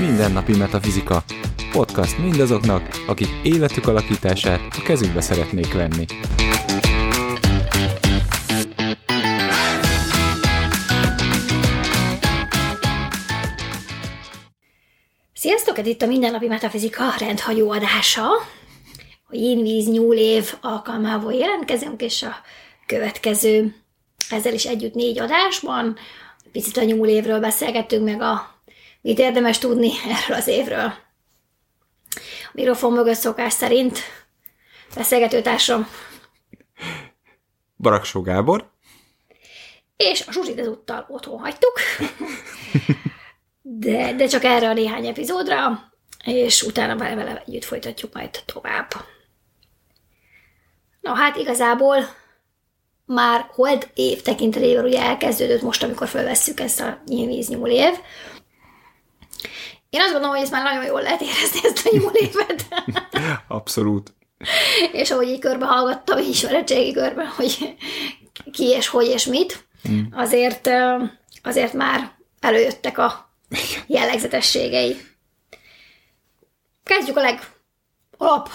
Mindennapi Metafizika. Podcast mindazoknak, akik életük alakítását a kezükbe szeretnék venni. Sziasztok! Ez itt a Mindennapi Metafizika rendhagyó adása. A Jínvíz nyúl év alkalmából jelentkezünk, és a következő ezzel is együtt négy adásban. Picit a nyúl évről beszélgettünk meg a mit érdemes tudni erről az évről. A mikrofon mögött szokás szerint beszélgetőtársam Baraksó Gábor. és a Zsuzsit ezúttal otthon hagytuk, de, de csak erre a néhány epizódra, és utána vele, vele együtt folytatjuk majd tovább. Na hát igazából már hold év tekintetében ugye elkezdődött most, amikor felvesszük ezt a nyilvíz nyúl év. Én azt gondolom, hogy ezt már nagyon jól lehet érezni ezt a nyúl évet. Abszolút. és ahogy így körbe hallgattam, így ismeretségi körben, hogy ki és hogy és mit, azért, ö, azért már előjöttek a jellegzetességei. Kezdjük a legalap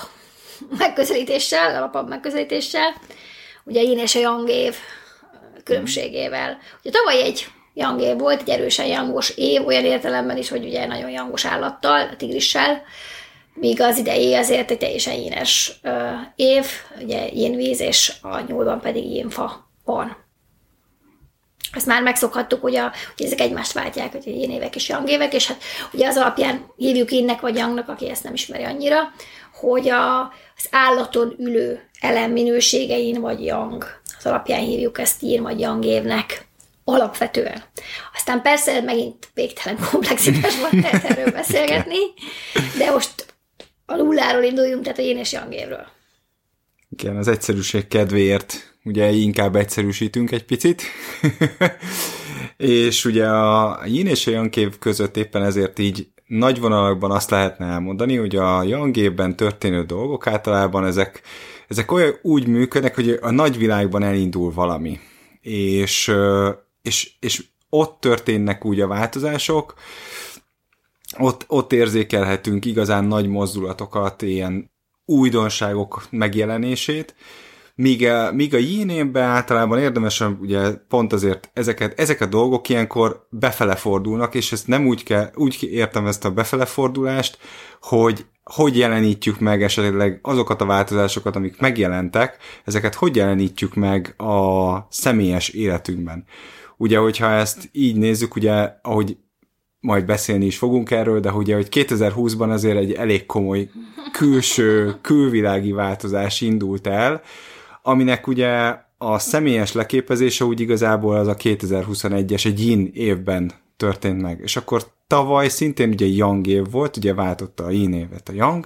megközelítéssel, alapabb megközelítéssel, ugye Yin és a Yang év különbségével. Ugye tavaly egy Yang év volt, egy erősen yangos év, olyan értelemben is, hogy ugye nagyon yangos állattal, a tigrissel, míg az idei azért egy teljesen ínes ö, év, ugye víz, és a nyúlban pedig jénfa van. Ezt már megszokhattuk, hogy, a, hogy ezek egymást váltják, hogy ilyen évek és yang évek, és hát ugye az alapján hívjuk innek vagy yangnak, aki ezt nem ismeri annyira, hogy a, az állaton ülő elem minőségein vagy yang, az alapján hívjuk ezt yin vagy yang évnek alapvetően. Aztán persze megint végtelen komplexitásban lehet erről beszélgetni, de most a nulláról induljunk, tehát a yin és yang évről. Igen, az egyszerűség kedvéért ugye inkább egyszerűsítünk egy picit. és ugye a yin és a yang év között éppen ezért így nagy vonalakban azt lehetne elmondani, hogy a yang évben történő dolgok általában ezek, ezek olyan úgy működnek, hogy a nagyvilágban elindul valami. És, és, és ott történnek úgy a változások, ott, ott érzékelhetünk igazán nagy mozdulatokat, ilyen újdonságok megjelenését, míg a, míg a yin általában érdemes, ugye pont azért ezeket, ezek a dolgok ilyenkor befele fordulnak, és ezt nem úgy kell, úgy értem ezt a befele fordulást, hogy hogy jelenítjük meg esetleg azokat a változásokat, amik megjelentek, ezeket hogy jelenítjük meg a személyes életünkben. Ugye, hogyha ezt így nézzük, ugye, ahogy majd beszélni is fogunk erről, de ugye, hogy 2020-ban azért egy elég komoly külső, külvilági változás indult el, aminek ugye a személyes leképezése úgy igazából az a 2021-es, egy yin évben történt meg. És akkor tavaly szintén ugye Yang év volt, ugye váltotta a yin évet a Yang,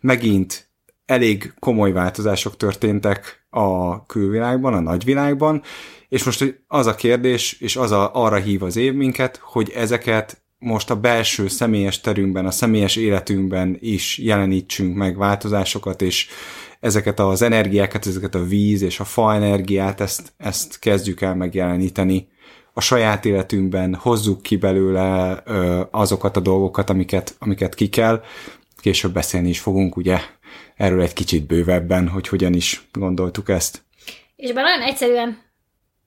megint elég komoly változások történtek a külvilágban, a nagyvilágban, és most az a kérdés, és az a, arra hív az év minket, hogy ezeket most a belső személyes terünkben, a személyes életünkben is jelenítsünk meg változásokat, és ezeket az energiákat, ezeket a víz és a fa energiát, ezt, ezt kezdjük el megjeleníteni a saját életünkben, hozzuk ki belőle ö, azokat a dolgokat, amiket, amiket ki kell. Később beszélni is fogunk, ugye, erről egy kicsit bővebben, hogy hogyan is gondoltuk ezt. És bár nagyon egyszerűen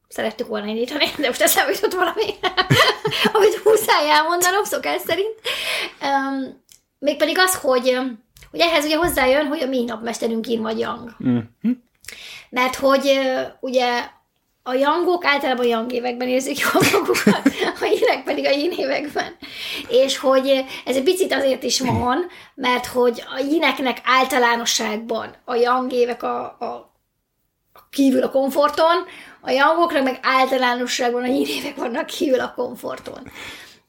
szerettük volna indítani, de most eszembe jutott valami, amit muszáj elmondanom, szokás szerint. Um, mégpedig az, hogy, hogy ehhez ugye hozzájön, hogy a mi napmesterünk Yin vagy Yang. Mm. Mert hogy ugye a Yangok általában Yang években érzik jól magukat, a Yinek pedig a Yin években. És hogy ez egy picit azért is van, mert hogy a Yineknek általánosságban a Yang évek a, a, kívül a komforton, a Yangoknak meg általánosságban a Yin évek vannak kívül a komforton.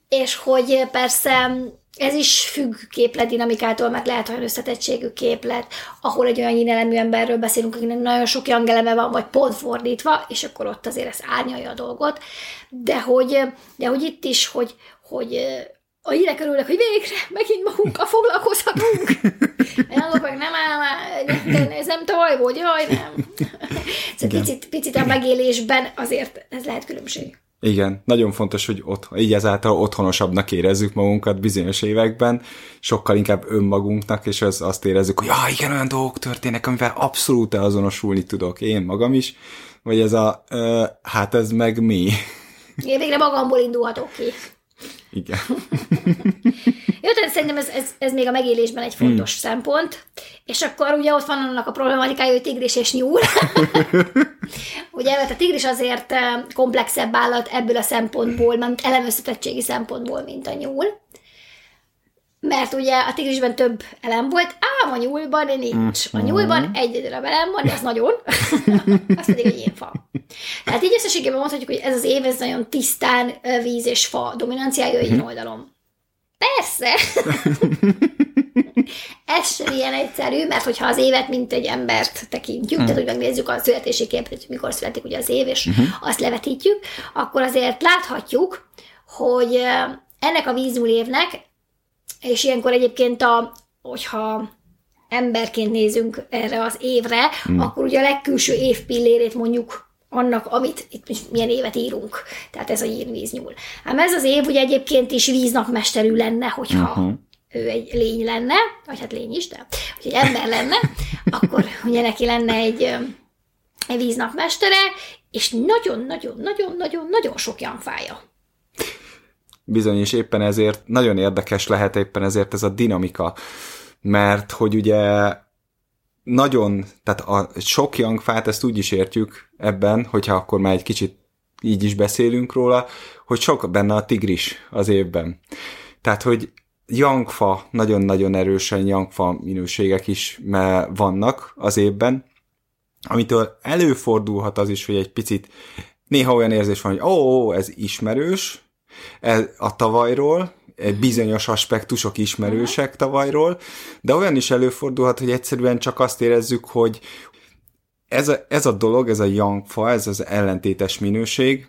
És hogy persze ez is függ képlet dinamikától, meg lehet olyan összetettségű képlet, ahol egy olyan yin emberről beszélünk, akinek nagyon sok yang eleme van, vagy pont fordítva, és akkor ott azért ez árnyalja a dolgot. De hogy, de hogy itt is, hogy, hogy a hírek örülnek, hogy végre megint magunkkal foglalkozhatunk. Olyanok meg nem áll, nem, ez nem tavaly volt, jaj, nem. Szóval picit, picit a megélésben azért ez lehet különbség. Igen, nagyon fontos, hogy ott, így ezáltal otthonosabbnak érezzük magunkat bizonyos években, sokkal inkább önmagunknak, és az, azt érezzük, hogy ah, igen, olyan dolgok történnek, amivel abszolút azonosulni tudok, én magam is, vagy ez a, uh, hát ez meg mi. Én végre magamból indulhatok ki. Igen. Jó, tehát szerintem ez, ez, ez még a megélésben egy fontos hmm. szempont. És akkor ugye ott van annak a problematikája, hogy tigris és nyúl. ugye, mert a tigris azért eh, komplexebb állat ebből a szempontból, mert elemösszetettségi szempontból, mint a nyúl. Mert ugye a tigrisben több elem volt, ám a nyúlban nincs. A nyúlban egy darab elem van, de az nagyon. az pedig egy fa. Tehát így összességében mondhatjuk, hogy ez az év, ez nagyon tisztán víz és fa dominanciája egy oldalon. Persze! ez sem ilyen egyszerű, mert hogyha az évet, mint egy embert tekintjük, tehát hogy megnézzük a születési képet, hogy mikor születik ugye az év, és uh-huh. azt levetítjük, akkor azért láthatjuk, hogy ennek a víznyúl évnek, és ilyenkor egyébként, a, hogyha emberként nézünk erre az évre, uh-huh. akkor ugye a legkülső évpillérét mondjuk annak, amit itt milyen évet írunk. Tehát ez a írvíznyúl. Ám ez az év ugye egyébként is víznapmesterű lenne, hogyha uh-huh. ő egy lény lenne, vagy hát lény is, de hogy egy ember lenne, akkor ugye neki lenne egy, egy víznapmestere, és nagyon-nagyon-nagyon-nagyon-nagyon sok janfája. Bizony, és éppen ezért nagyon érdekes lehet éppen ezért ez a dinamika, mert hogy ugye nagyon, tehát a sok jangfát, ezt úgy is értjük ebben, hogyha akkor már egy kicsit így is beszélünk róla, hogy sok benne a tigris az évben. Tehát, hogy jangfa, nagyon-nagyon erősen jangfa minőségek is vannak az évben, amitől előfordulhat az is, hogy egy picit néha olyan érzés van, hogy ó, ez ismerős, a tavalyról, bizonyos aspektusok ismerősek tavalyról, de olyan is előfordulhat, hogy egyszerűen csak azt érezzük, hogy ez a, ez a dolog, ez a yangfa, ez az ellentétes minőség,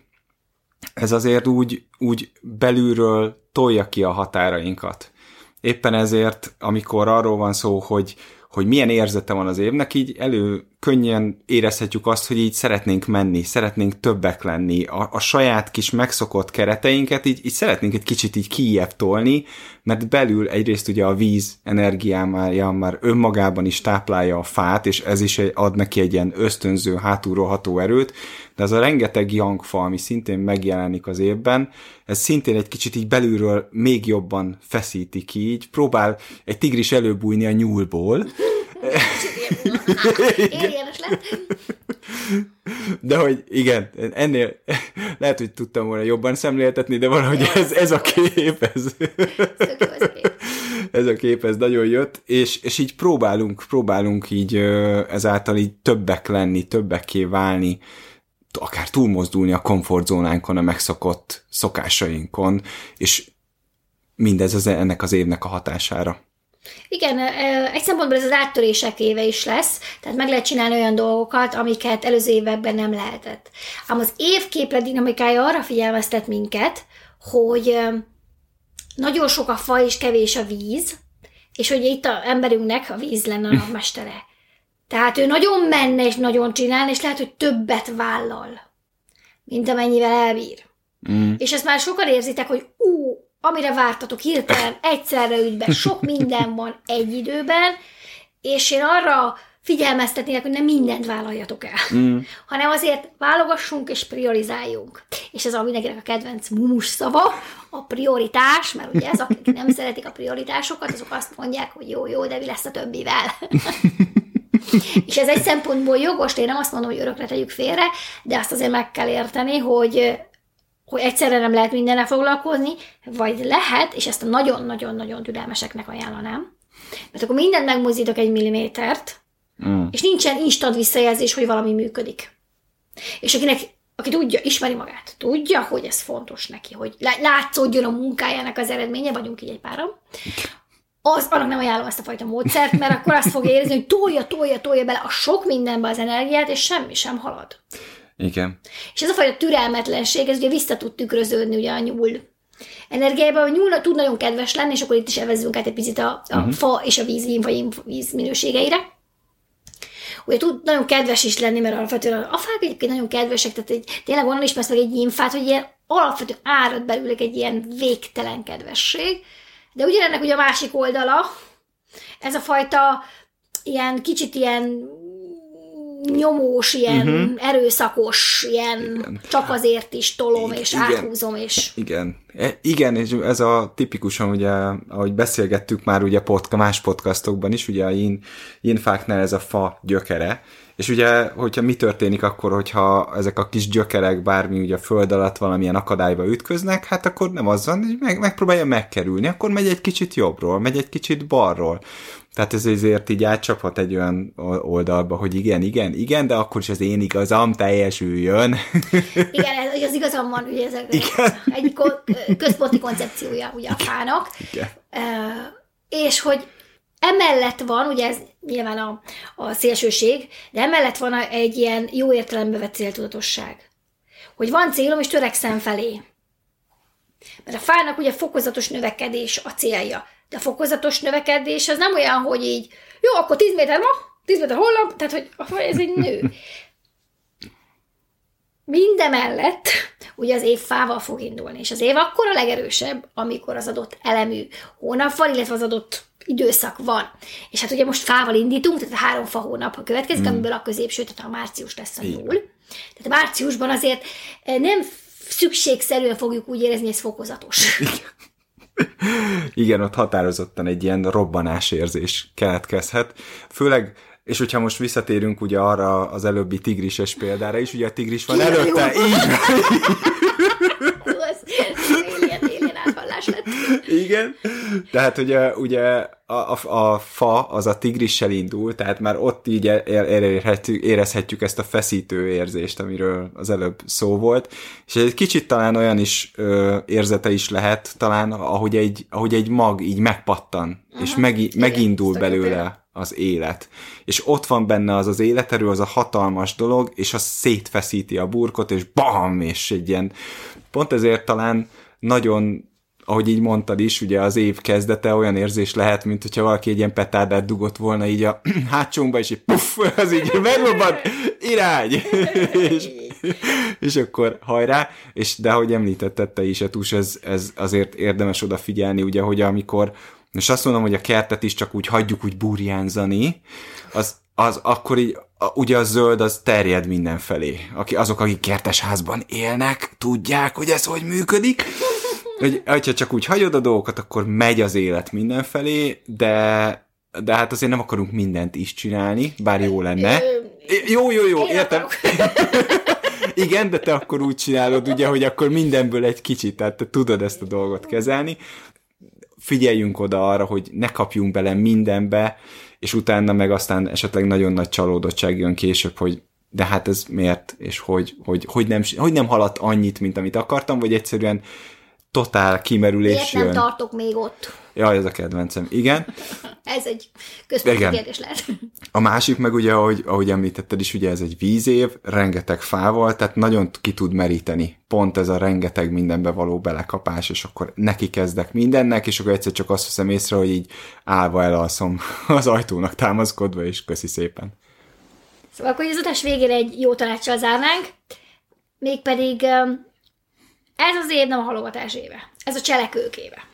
ez azért úgy, úgy belülről tolja ki a határainkat. Éppen ezért, amikor arról van szó, hogy hogy milyen érzete van az évnek, így elő könnyen érezhetjük azt, hogy így szeretnénk menni, szeretnénk többek lenni, a, a saját kis megszokott kereteinket így, így szeretnénk egy kicsit így kijebb tolni, mert belül egyrészt ugye a víz energiája már önmagában is táplálja a fát, és ez is ad neki egy ilyen ösztönző, hátulról ható erőt, de az a rengeteg jangfa, ami szintén megjelenik az évben, ez szintén egy kicsit így belülről még jobban feszíti ki, így. Próbál egy tigris előbújni a nyúlból. De hogy igen, ennél lehet, hogy tudtam volna jobban szemléltetni, de valahogy ez, ez a kép, ez, ez a kép, ez nagyon jött, és, és így próbálunk, próbálunk így ezáltal így többek lenni, többekké válni, akár túlmozdulni a komfortzónánkon, a megszokott szokásainkon, és mindez az, ennek az évnek a hatására. Igen, egy szempontból ez az áttörések éve is lesz, tehát meg lehet csinálni olyan dolgokat, amiket előző években nem lehetett. Ám az évképlet dinamikája arra figyelmeztet minket, hogy nagyon sok a fa és kevés a víz, és hogy itt a emberünknek a víz lenne a mestere. Tehát ő nagyon menne és nagyon csinál, és lehet, hogy többet vállal, mint amennyivel elbír. Mm. És ezt már sokan érzitek, hogy ú, amire vártatok hirtelen, egyszerre ügyben, sok minden van egy időben, és én arra figyelmeztetnék, hogy nem mindent vállaljatok el, mm. hanem azért válogassunk és priorizáljunk. És ez a mindenkinek a kedvenc mumus szava, a prioritás, mert ugye ez, akik nem szeretik a prioritásokat, azok azt mondják, hogy jó, jó, de mi lesz a többivel. és ez egy szempontból jogos, én nem azt mondom, hogy örökre tegyük félre, de azt azért meg kell érteni, hogy hogy egyszerre nem lehet mindennel foglalkozni, vagy lehet, és ezt a nagyon-nagyon-nagyon türelmeseknek ajánlanám, mert akkor mindent megmozdítok egy millimétert, mm. és nincsen instant visszajelzés, hogy valami működik. És akinek, aki tudja, ismeri magát, tudja, hogy ez fontos neki, hogy látszódjon a munkájának az eredménye, vagyunk így egy páram, az, annak nem ajánlom ezt a fajta módszert, mert akkor azt fog érezni, hogy tolja, tolja, tolja bele a sok mindenbe az energiát, és semmi sem halad. Igen. És ez a fajta türelmetlenség, ez ugye vissza tud tükröződni ugye a nyúl energiájában, hogy nyúl tud nagyon kedves lenni, és akkor itt is evezzünk át egy picit a, a uh-huh. fa és a víz, vagy víz minőségeire. Ugye tud nagyon kedves is lenni, mert alapvetően a fák egyébként nagyon kedvesek, tehát egy, tényleg onnan ismersz meg egy infát, hogy ilyen alapvetően árad belőlük egy ilyen végtelen kedvesség. De ugyanennek ugye a másik oldala, ez a fajta ilyen kicsit ilyen nyomós, ilyen uh-huh. erőszakos, ilyen igen. csak azért is tolom, és igen. áthúzom, és... Igen. E, igen, és ez a tipikusan, ugye, ahogy beszélgettük már ugye podcast, más podcastokban is, ugye a yin, yinfáknál ez a fa gyökere, és ugye, hogyha mi történik akkor, hogyha ezek a kis gyökerek bármi ugye a föld alatt valamilyen akadályba ütköznek, hát akkor nem az van, hogy meg, megpróbálja megkerülni, akkor megy egy kicsit jobbról, megy egy kicsit balról. Tehát ez azért így átcsaphat egy olyan oldalba, hogy igen, igen, igen, de akkor is az én igazam teljesüljön. Igen, ez, az igazam van, ugye ez igen. egy központi koncepciója ugye a fának. Igen. És hogy emellett van, ugye ez nyilván a, a szélsőség, de emellett van egy ilyen jó értelembe vett céltudatosság. Hogy van célom, és törekszem felé. Mert a fának ugye fokozatos növekedés a célja. De a fokozatos növekedés az nem olyan, hogy így, jó, akkor 10 méter ma, 10 méter holnap, tehát hogy ez egy nő. Mindemellett ugye az év fával fog indulni, és az év akkor a legerősebb, amikor az adott elemű hónap van, illetve az adott időszak van. És hát ugye most fával indítunk, tehát a három fa hónap következik, mm. amiből a középső, tehát a március lesz a nyúl. Tehát a márciusban azért eh, nem szükségszerűen fogjuk úgy érezni, hogy ez fokozatos. Igen, ott határozottan egy ilyen robbanás érzés keletkezhet. Főleg és hogyha most visszatérünk ugye arra az előbbi tigrises példára is, ugye a tigris van előtte, így Igen. Tehát ugye, ugye a, a, a fa az a tigrissel indul, tehát már ott így érezhetjük, érezhetjük ezt a feszítő érzést, amiről az előbb szó volt, és egy kicsit talán olyan is ö, érzete is lehet, talán ahogy egy, ahogy egy mag így megpattan, Aha, és meg, igen, megindul belőle az élet. És ott van benne az az életerő, az a hatalmas dolog, és az szétfeszíti a burkot, és bam, és egy ilyen, pont ezért talán nagyon ahogy így mondtad is, ugye az év kezdete olyan érzés lehet, mint hogyha valaki egy ilyen petárdát dugott volna így a hátsónkba, és így puff, az így megrobban, irány! és, és akkor hajrá, és de ahogy említetted te is, a tus, ez, ez azért érdemes odafigyelni, ugye, hogy amikor, és azt mondom, hogy a kertet is csak úgy hagyjuk úgy burjánzani, az, az akkor így, ugye a zöld az terjed mindenfelé. Aki, azok, akik kertes házban élnek, tudják, hogy ez hogy működik hogy, hogyha csak úgy hagyod a dolgokat, akkor megy az élet mindenfelé, de de hát azért nem akarunk mindent is csinálni, bár jó lenne. Jó, jó, jó, értem. Igen, de te akkor úgy csinálod, ugye, hogy akkor mindenből egy kicsit, tehát te tudod ezt a dolgot kezelni. Figyeljünk oda arra, hogy ne kapjunk bele mindenbe, és utána meg aztán esetleg nagyon nagy csalódottság jön később, hogy de hát ez miért, és hogy, hogy, hogy, nem, hogy nem haladt annyit, mint amit akartam, vagy egyszerűen totál kimerülés Miért nem jön. tartok még ott? Jaj, ez a kedvencem. Igen. ez egy központi kérdés lehet. A másik meg ugye, ahogy, ahogy említetted is, ugye ez egy vízév, rengeteg fával, tehát nagyon ki tud meríteni. Pont ez a rengeteg mindenbe való belekapás, és akkor neki kezdek mindennek, és akkor egyszer csak azt veszem észre, hogy így állva elalszom az ajtónak támaszkodva, és köszi szépen. Szóval akkor az adás végére egy jó tanácssal zárnánk, mégpedig ez az év nem a halogatás éve. Ez a cselekők éve.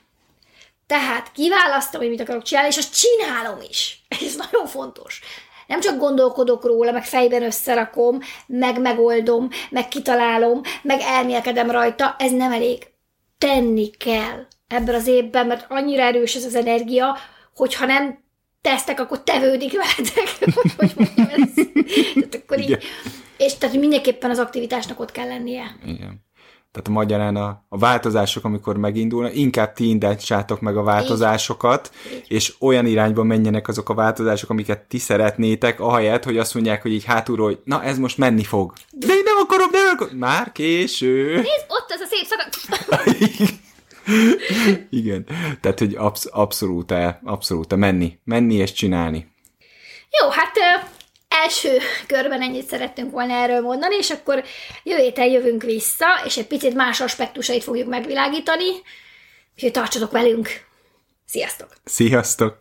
Tehát kiválasztom, hogy mit akarok csinálni, és azt csinálom is. Ez nagyon fontos. Nem csak gondolkodok róla, meg fejben összerakom, meg megoldom, meg kitalálom, meg elmélkedem rajta, ez nem elég. Tenni kell ebben az évben, mert annyira erős ez az energia, hogyha nem tesztek, akkor tevődik veletek. hogy mondjam ezt. Tehát akkor így, és tehát mindenképpen az aktivitásnak ott kell lennie. Igen. Tehát magyarán a, a változások, amikor megindulnak, inkább ti indítsátok meg a változásokat, így. és olyan irányba menjenek azok a változások, amiket ti szeretnétek, ahelyett, hogy azt mondják, hogy így hátulról, hogy na ez most menni fog. De én nem akarom, nem akarom. Már késő. Nézd, ott az a szép szakadt. Igen. Tehát, hogy absz- abszolút, abszolút menni. Menni és csinálni. Jó, hát első körben ennyit szerettünk volna erről mondani, és akkor jövő héten jövünk vissza, és egy picit más aspektusait fogjuk megvilágítani, úgyhogy tartsatok velünk! Sziasztok! Sziasztok!